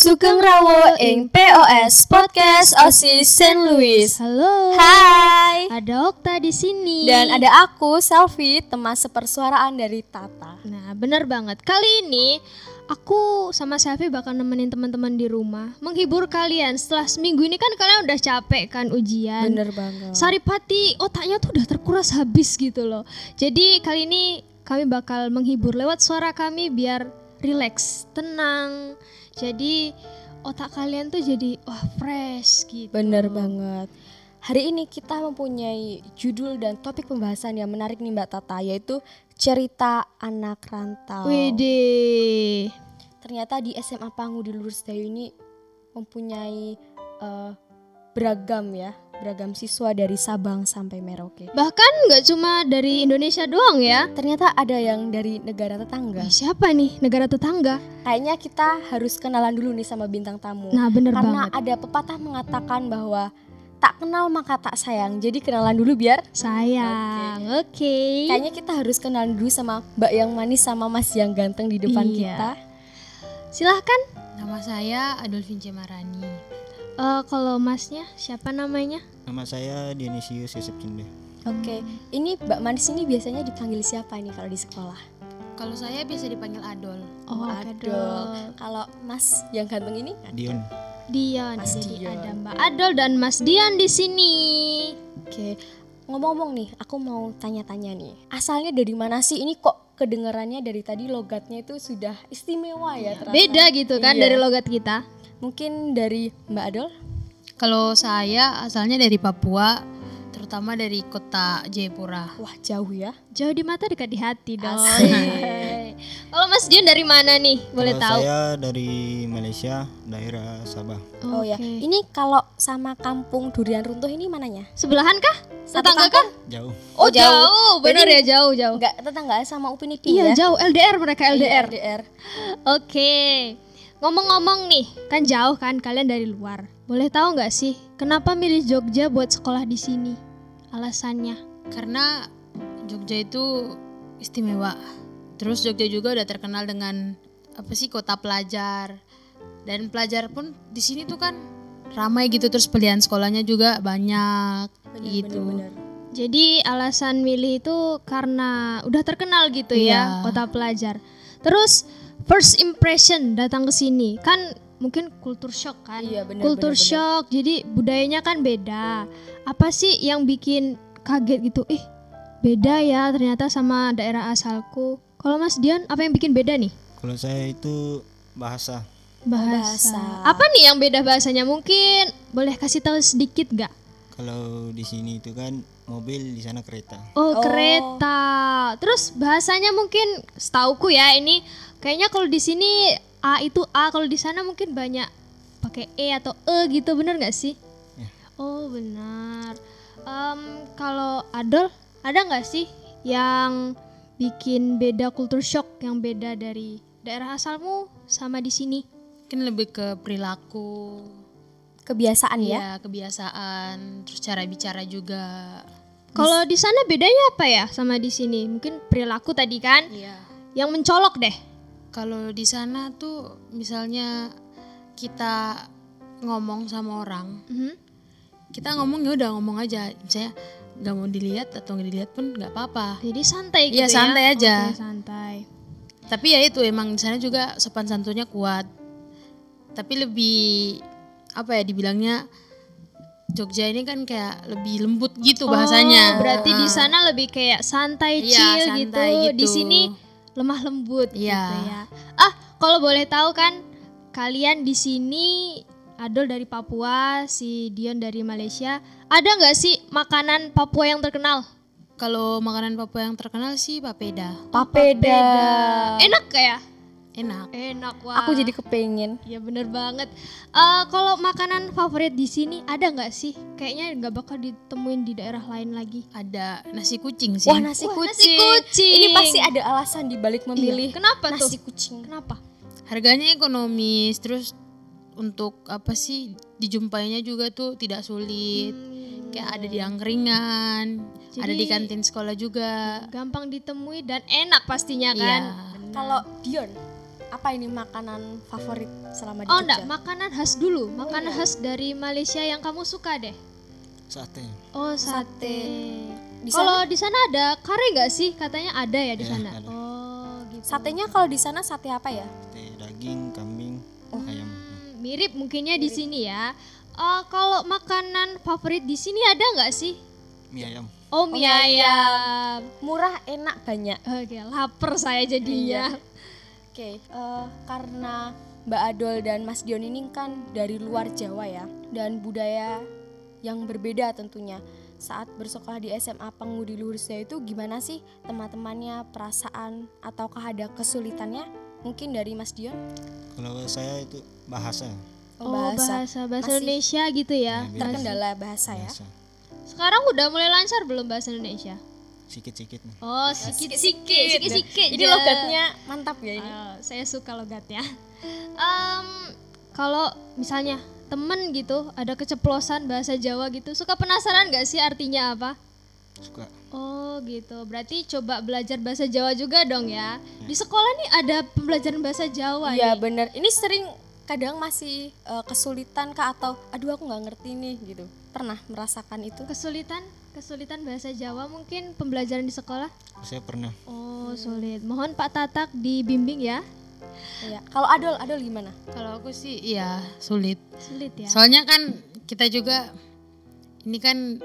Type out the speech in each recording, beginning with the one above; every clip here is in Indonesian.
Sugeng Rawo ing POS Podcast OSIS St. Louis. Halo. Hai. Ada Okta di sini. Dan ada aku, Selfie, teman sepersuaraan dari Tata. Nah, bener banget. Kali ini aku sama Selfie bakal nemenin teman-teman di rumah, menghibur kalian. Setelah seminggu ini kan kalian udah capek kan ujian. Bener banget. Saripati otaknya tuh udah terkuras habis gitu loh. Jadi kali ini kami bakal menghibur lewat suara kami biar rileks, tenang. Jadi otak kalian tuh jadi wah fresh gitu. Bener banget. Hari ini kita mempunyai judul dan topik pembahasan yang menarik nih Mbak Tata yaitu cerita anak rantau. Wede. Ternyata di SMA Pangu di Lurus Dayu ini mempunyai eh, beragam ya, beragam siswa dari Sabang sampai Merauke. Bahkan nggak cuma dari Indonesia doang ya. Ternyata ada yang dari negara tetangga. Siapa nih negara tetangga? Kayaknya kita harus kenalan dulu nih sama bintang tamu. Nah bener Karena banget. ada pepatah mengatakan bahwa tak kenal maka tak sayang. Jadi kenalan dulu biar Sayang, oke. kayaknya kita harus kenalan dulu sama Mbak yang manis sama Mas yang ganteng di depan Iya. kita. Silahkan. Nama saya Adolfin Cemarani. Eh, kalau masnya siapa namanya? Nama saya Dionysius Yusuf Cinde. Oke, ini Mbak manis ini biasanya dipanggil siapa ini kalau di sekolah? Kalau saya biasa dipanggil Adol. Oh, Adol. Kalau Mas yang ganteng ini? Dion. Dion. Mas Jadi Dion. ada Mbak Adol dan Mas Dian di sini. Oke, ngomong-ngomong nih, aku mau tanya-tanya nih. Asalnya dari mana sih? Ini kok kedengarannya dari tadi logatnya itu sudah istimewa ya ternyata. Beda gitu kan Iya. dari logat kita. Mungkin dari Mbak Adol? Kalau saya asalnya dari Papua, terutama dari kota Jayapura. Wah, jauh ya. Jauh di mata dekat di hati dong. Kalau Mas Dion dari mana nih? Boleh Kalau tahu? Saya dari Malaysia, daerah Sabah. Oh ya, Oke. ini kalau sama kampung Durian Runtuh ini mananya? Sebelahan kah? Tetangga kah? Jauh. Oh, jauh. jauh. Bener Berarti ya jauh jauh. Enggak tetanggaan sama Upin Ipin Iya ya? jauh LDR mereka LDR. Iya, LDR. Oke. Ngomong-ngomong nih, kan jauh kan kalian dari luar. Boleh tahu nggak sih kenapa milih Jogja buat sekolah di sini? Alasannya? Karena Jogja itu istimewa. Terus Jogja juga udah terkenal dengan apa sih kota pelajar. Dan pelajar pun di sini tuh kan ramai gitu terus pilihan sekolahnya juga banyak Bener, gitu. bener, bener. Jadi alasan milih itu karena udah terkenal gitu ya Iya. kota pelajar. Terus first impression datang ke sini kan mungkin kultur shock kan? Iya, bener, kultur bener, bener. shock. Jadi budayanya kan beda. Apa sih yang bikin kaget gitu? Ih, beda ya ternyata sama daerah asalku. Kalau Mas Dian apa yang bikin beda nih? Kalau saya itu bahasa. Bahasa. bahasa. Apa nih yang beda bahasanya? Mungkin boleh kasih tahu sedikit gak? Kalau di sini itu kan mobil, di sana kereta. Oh, Oh. kereta. Terus bahasanya mungkin setauku ya ini kayaknya kalau di sini A itu A, kalau di sana mungkin banyak pakai E atau E gitu, bener nggak sih? Ya. Oh, benar. Em, kalau Adol ada nggak sih yang bikin beda kultur shock yang beda dari daerah asalmu sama di sini? Mungkin lebih ke perilaku, Kebiasaan ya? ya kebiasaan, terus cara bicara juga. Kalau di sana bedanya apa ya sama di sini? Mungkin perilaku tadi kan Iya. yang mencolok deh. Kalau di sana tuh misalnya kita ngomong sama orang, Mhm. kita ngomong ya udah ngomong aja, misalnya nggak mau dilihat atau nggak dilihat pun nggak apa-apa. Jadi santai gitu Iya, ya. santai aja. Oke, santai. Tapi ya itu emang di sana juga sopan santunnya kuat. Tapi lebih apa ya dibilangnya Jogja ini kan kayak lebih lembut gitu Oh, bahasanya. berarti di Ah. sana lebih kayak santai, Iya, chill santai gitu. Di gitu. sini lemah lembut gitu Iya. ya. Ah, kalau boleh tahu kan kalian di sini Adol dari Papua, si Dion dari Malaysia. Ada nggak sih makanan Papua yang terkenal? Kalau makanan Papua yang terkenal sih papeda. Papeda. Enak kayak? Enak. Enak wah. Aku jadi kepengen. Ya bener banget. Eh kalau makanan favorit di sini ada nggak sih? Kayaknya nggak bakal ditemuin di daerah lain lagi. Ada nasi kucing sih. Wah nasi Wah, kucing. nasi kucing. Ini pasti ada alasan dibalik memilih Iya. Kenapa nasi tuh? kucing. Kenapa? Harganya ekonomis, terus untuk apa sih dijumpainya juga tuh tidak sulit. Kayak ada di angkringan, ada di Jadi- kantin sekolah juga. Gampang ditemui dan enak pastinya Iya. kan. Kalau Dion, apa ini makanan favorit selama di Oh Jogja? enggak, makanan khas dulu. Makanan khas dari Malaysia yang kamu suka deh. Sate. Oh, sate. Di Kalau di sana ada kare nggak sih? Katanya ada ya di Ya, sana. ada. Oh, gitu. Satenya kalau di sana sate apa ya? Sate daging, kambing, ayam. Hmm, mirip mungkinnya di sini ya. Eh, kalau makanan favorit di sini ada nggak sih? Mie ayam. Oh, mie mie ayam. Murah, enak, banyak. Oke, lapar saya jadinya. Oke, eh, karena Mbak Adol dan Mas Dion ini kan dari luar Jawa ya, dan budaya yang berbeda tentunya. Saat bersekolah di SMA Pengudi Luhur Sejauh itu gimana sih teman-temannya, perasaan ataukah ada kesulitannya? Mungkin dari Mas Dion? Kalau saya itu bahasa. Oh, bahasa bahasa, Masih Indonesia gitu ya. Ya, terkendala bahasa ya. Bahasa. Sekarang udah mulai lancar belum bahasa Indonesia? Sikit-sikit. nih. Oh, sikit-sikit, sikit-sikit. Ini ja. logatnya mantap ya ini. Ah, saya suka logatnya. Em, kalau misalnya temen gitu ada keceplosan bahasa Jawa gitu, suka penasaran nggak sih artinya apa? Suka. Oh gitu, berarti coba belajar bahasa Jawa juga dong ya. Di sekolah nih ada pembelajaran bahasa Jawa Iya nih. bener, ini sering kadang masih eh, kesulitan kah atau aduh aku nggak ngerti nih gitu. Pernah merasakan itu? Kesulitan, kesulitan bahasa Jawa mungkin pembelajaran di sekolah? Saya pernah. Oh sulit. Mohon Pak Tatak dibimbing ya. Iya. Kalau Adol, Adol gimana? Kalau aku sih iya sulit. Sulit ya. Soalnya kan kita juga ini kan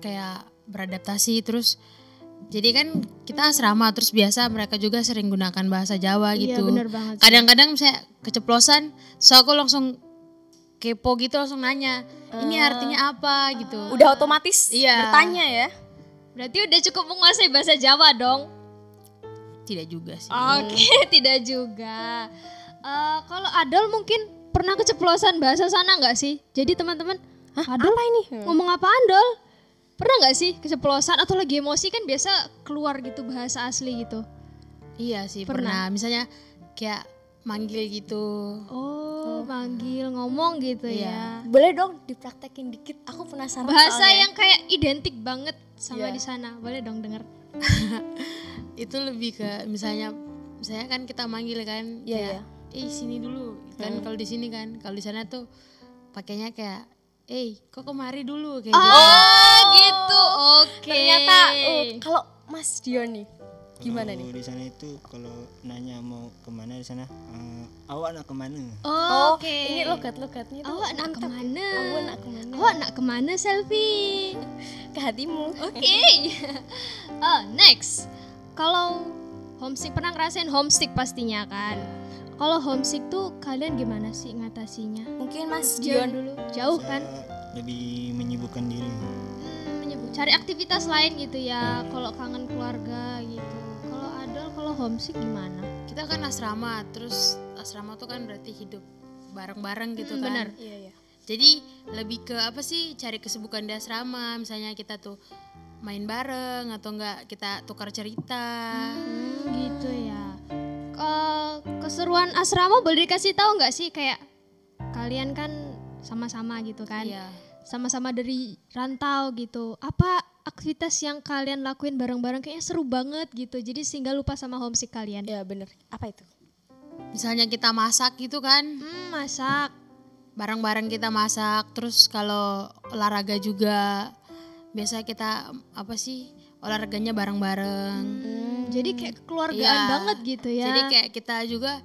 kayak beradaptasi terus jadi kan kita asrama terus biasa mereka juga sering gunakan bahasa Jawa Iya gitu. bener banget. sih. Kadang-kadang saya keceplosan, so aku langsung kepo gitu langsung nanya, ini artinya apa gitu. Udah otomatis Iya. bertanya ya. Berarti udah cukup menguasai bahasa Jawa dong. Tidak juga sih. Oke, tidak juga. Eh, kalau Adol mungkin pernah keceplosan bahasa sana nggak sih? Jadi teman-teman, Adol Apa ini? ngomong apa Adol? Pernah nggak sih keceplosan atau lagi emosi kan biasa keluar gitu bahasa asli gitu? Iya sih Pernah. pernah. Misalnya kayak manggil gitu. Oh, manggil ngomong gitu ya. Boleh dong dipraktekin dikit. Aku penasaran Bahasa soalnya. yang kayak identik banget sama Iya. di sana. Boleh dong denger. Itu lebih ke misalnya misalnya kan kita manggil kan Iya, kayak, eh sini dulu kan kalau di sini kan kalau di sana tuh pakainya kayak eh kok kemari dulu kayak gitu. Oh, gitu. Oke. Ternyata oh, kalau Mas Dion nih gimana Kalau nih? di sana itu kalau nanya mau ke mana di sana, eh, awak nak ke mana? Oh, Oke. ini logat-logatnya tuh Awak nak ke mana? Awak nak ke mana? Awak nak ke mana selfie? Ke hatimu. Oke. oh, next. Kalau homesick pernah ngerasain homesick pastinya kan? Kalau homesick tuh kalian gimana sih ngatasinya? Mungkin Mas Dion dulu. Jauh kan? Lebih menyibukkan diri. Hmm, menyebut cari aktivitas lain gitu ya. Kalau kangen keluarga gitu. Homesick gimana? Kita kan asrama terus asrama tuh kan berarti hidup bareng-bareng gitu Hmm, kan. benar. Iya, iya. Jadi lebih ke apa sih cari kesibukan di asrama misalnya kita tuh main bareng atau enggak kita tukar cerita. Hmm, gitu ya. Ke- keseruan asrama boleh dikasih tahu nggak sih kayak kalian kan sama-sama gitu kan? Iya. Sama-sama dari rantau gitu. Apa aktivitas yang kalian lakuin bareng-bareng kayaknya seru banget gitu. Jadi sehingga lupa sama homesick kalian. Ya bener. Apa itu? Misalnya kita masak gitu kan. Hmm, masak. Bareng-bareng kita masak terus kalau olahraga juga biasa kita apa sih olahraganya bareng-bareng. Hmm, jadi kayak kekeluargaan Iya. banget gitu ya. Jadi kayak kita juga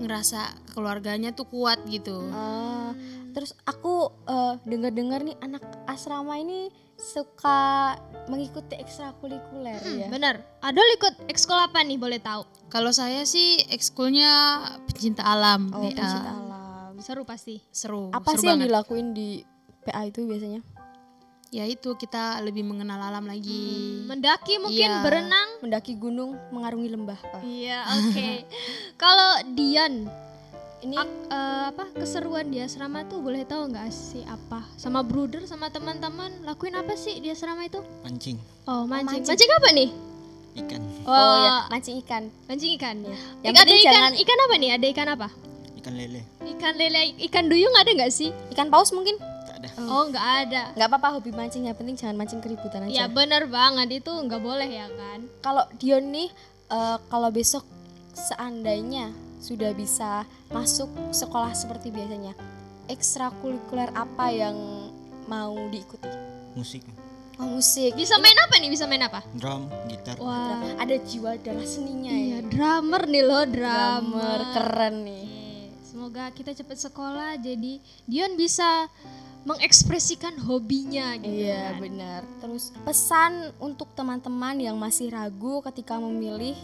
ngerasa keluarganya tuh kuat gitu. Ah, terus aku eh, dengar-dengar nih anak asrama ini suka mengikuti ekstrakurikuler ya. Bener. Adol ikut ekskul apa nih boleh tahu? Kalau saya sih ekskulnya pencinta alam. Oh, PA. pencinta alam. Seru pasti. Seru. Apa seru sih yang banget. dilakuin di PA itu biasanya? Ya itu kita lebih mengenal alam lagi. Mendaki mungkin Iya. berenang. Mendaki gunung, mengarungi lembah. Ah, Iya, oke. Kalau Dian, Ini ak- eh, apa keseruan di asrama tuh boleh tahu nggak sih apa? Sama bruder sama teman-teman lakuin apa sih di asrama itu? Mancing Oh, mancing. mancing. mancing. apa nih? ikan, Oh, oh ya, mancing ikan. mancing ikan. Yang Ik- ada ikan, jangan- ikan apa nih? Ada ikan apa? ikan lele. Ikan lele, ikan duyung ada nggak sih? Ikan paus mungkin? Ada. Oh, nggak ada. Nggak apa-apa hobi mancing, yang penting jangan mancing keributan Ya aja. bener banget itu nggak boleh ya kan? Kalau Dion nih, eh, kalau besok seandainya sudah bisa masuk sekolah seperti biasanya. Ekstrakurikuler apa yang mau diikuti? musik Oh, musik. Bisa main apa nih? Bisa main apa? drum gitar Wah, Ada jiwa darah seninya iya ya. drummer nih loh, Drummer drummer. keren nih. Semoga kita cepat sekolah jadi Dion bisa mengekspresikan hobinya gitu. Iya kan. benar. Terus pesan untuk teman-teman yang masih ragu ketika memilih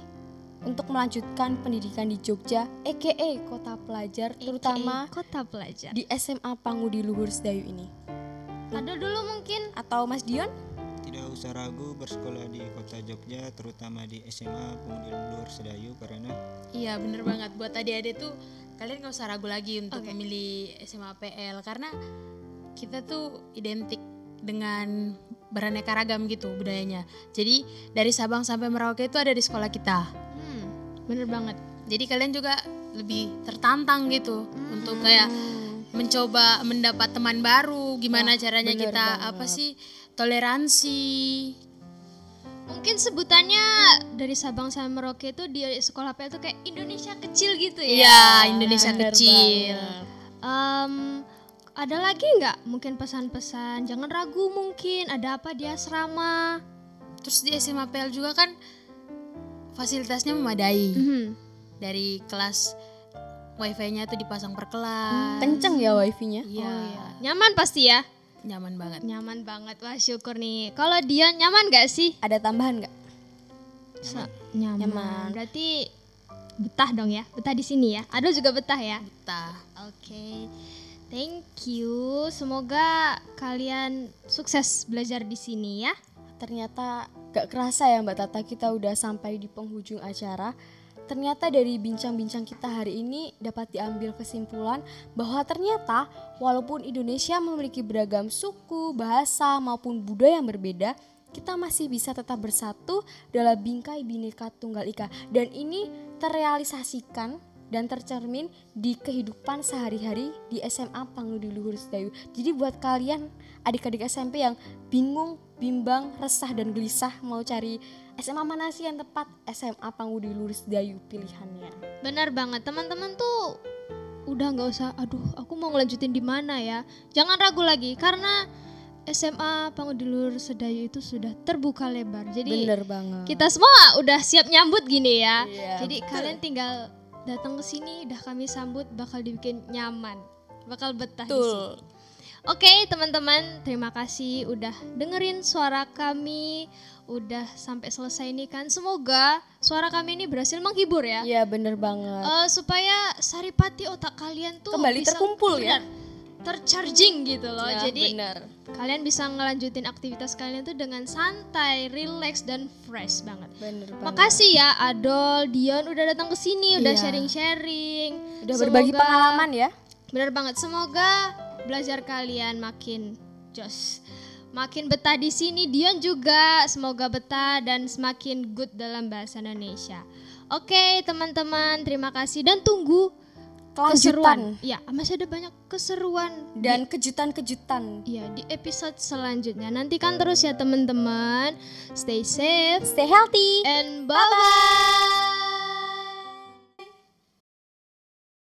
untuk melanjutkan pendidikan di Jogja, EKE Kota Pelajar, terutama AKA kota pelajar. di SMA Pangudi Luhur Sedayu ini. Ada dulu mungkin Atau Mas Dion? tidak usah ragu bersekolah di kota Jogja terutama di SMA Pemudi Luhur Sedayu karena Iya bener banget buat adik-adik tuh kalian gak usah ragu lagi untuk memilih SMA PL karena kita tuh identik dengan beraneka ragam gitu budayanya. Jadi dari Sabang sampai Merauke itu ada di sekolah kita. Hmm, bener banget. Jadi kalian juga lebih tertantang gitu untuk kayak mencoba mendapat teman baru, gimana caranya bener kita banget. apa sih toleransi. Mungkin sebutannya dari Sabang sampai Merauke itu di sekolah PL itu kayak Indonesia kecil gitu ya. Iya, Indonesia bener kecil. Em, ada lagi nggak mungkin pesan-pesan? Jangan ragu mungkin ada apa di asrama. Terus di SMA PL juga kan fasilitasnya memadai. Mhm. Dari kelas wifi-nya tuh dipasang per kelas. Kenceng ya wifi-nya? Iya, Nyaman pasti ya? nyaman banget. Nyaman banget. Wah syukur nih. Kalau Dion nyaman gak sih? Ada tambahan nggak? Sa- nyaman. Nyaman. Berarti betah dong ya? Betah di sini ya? Ada juga betah ya? Kita Oke. Thank you. Semoga kalian sukses belajar di sini ya. Ternyata gak kerasa ya Mbak Tata kita udah sampai di penghujung acara. Ternyata dari bincang-bincang kita hari ini dapat diambil kesimpulan bahwa ternyata walaupun Indonesia memiliki beragam suku, bahasa maupun budaya yang berbeda, kita masih bisa tetap bersatu dalam bingkai Bhinneka Tunggal Ika dan ini terrealisasikan dan tercermin di kehidupan sehari-hari di SMA Pangudi Luhur Sedayu. Jadi buat kalian adik-adik SMP yang bingung, bimbang, resah dan gelisah mau cari SMA mana sih yang tepat? SMA Pangudi Luhur Sedayu pilihannya. Benar banget. Teman-teman tuh udah nggak usah aduh aku mau ngelanjutin di mana ya jangan ragu lagi karena SMA Pangudilur Sedayu itu sudah terbuka lebar jadi Bener banget. kita semua udah siap nyambut gini ya Iya, jadi kalian tinggal datang ke sini udah kami sambut bakal dibikin nyaman bakal betah di sini. Oke teman-teman, terima kasih udah dengerin suara kami, udah sampai selesai ini kan. Semoga suara kami ini berhasil menghibur ya. Iya bener banget. Eh, supaya saripati otak kalian tuh Kembali bisa terkumpul ya. Tercharging gitu loh. Ya, Jadi bener. kalian bisa ngelanjutin aktivitas kalian tuh dengan santai, relax dan fresh banget. Bener banget. Makasih ya Adol, Dion udah datang ke sini, udah Iya. sharing-sharing. Udah berbagi Semoga- pengalaman ya. Bener banget. Semoga belajar kalian makin jos. Makin betah di sini, Dion juga semoga betah dan semakin good dalam bahasa Indonesia. Oke, teman-teman, terima kasih dan tunggu keseruan. Ya, masih ada banyak keseruan dan kejutan-kejutan. Iya, di episode selanjutnya. Nantikan terus ya teman-teman. Stay safe Stay healthy. and bye-bye.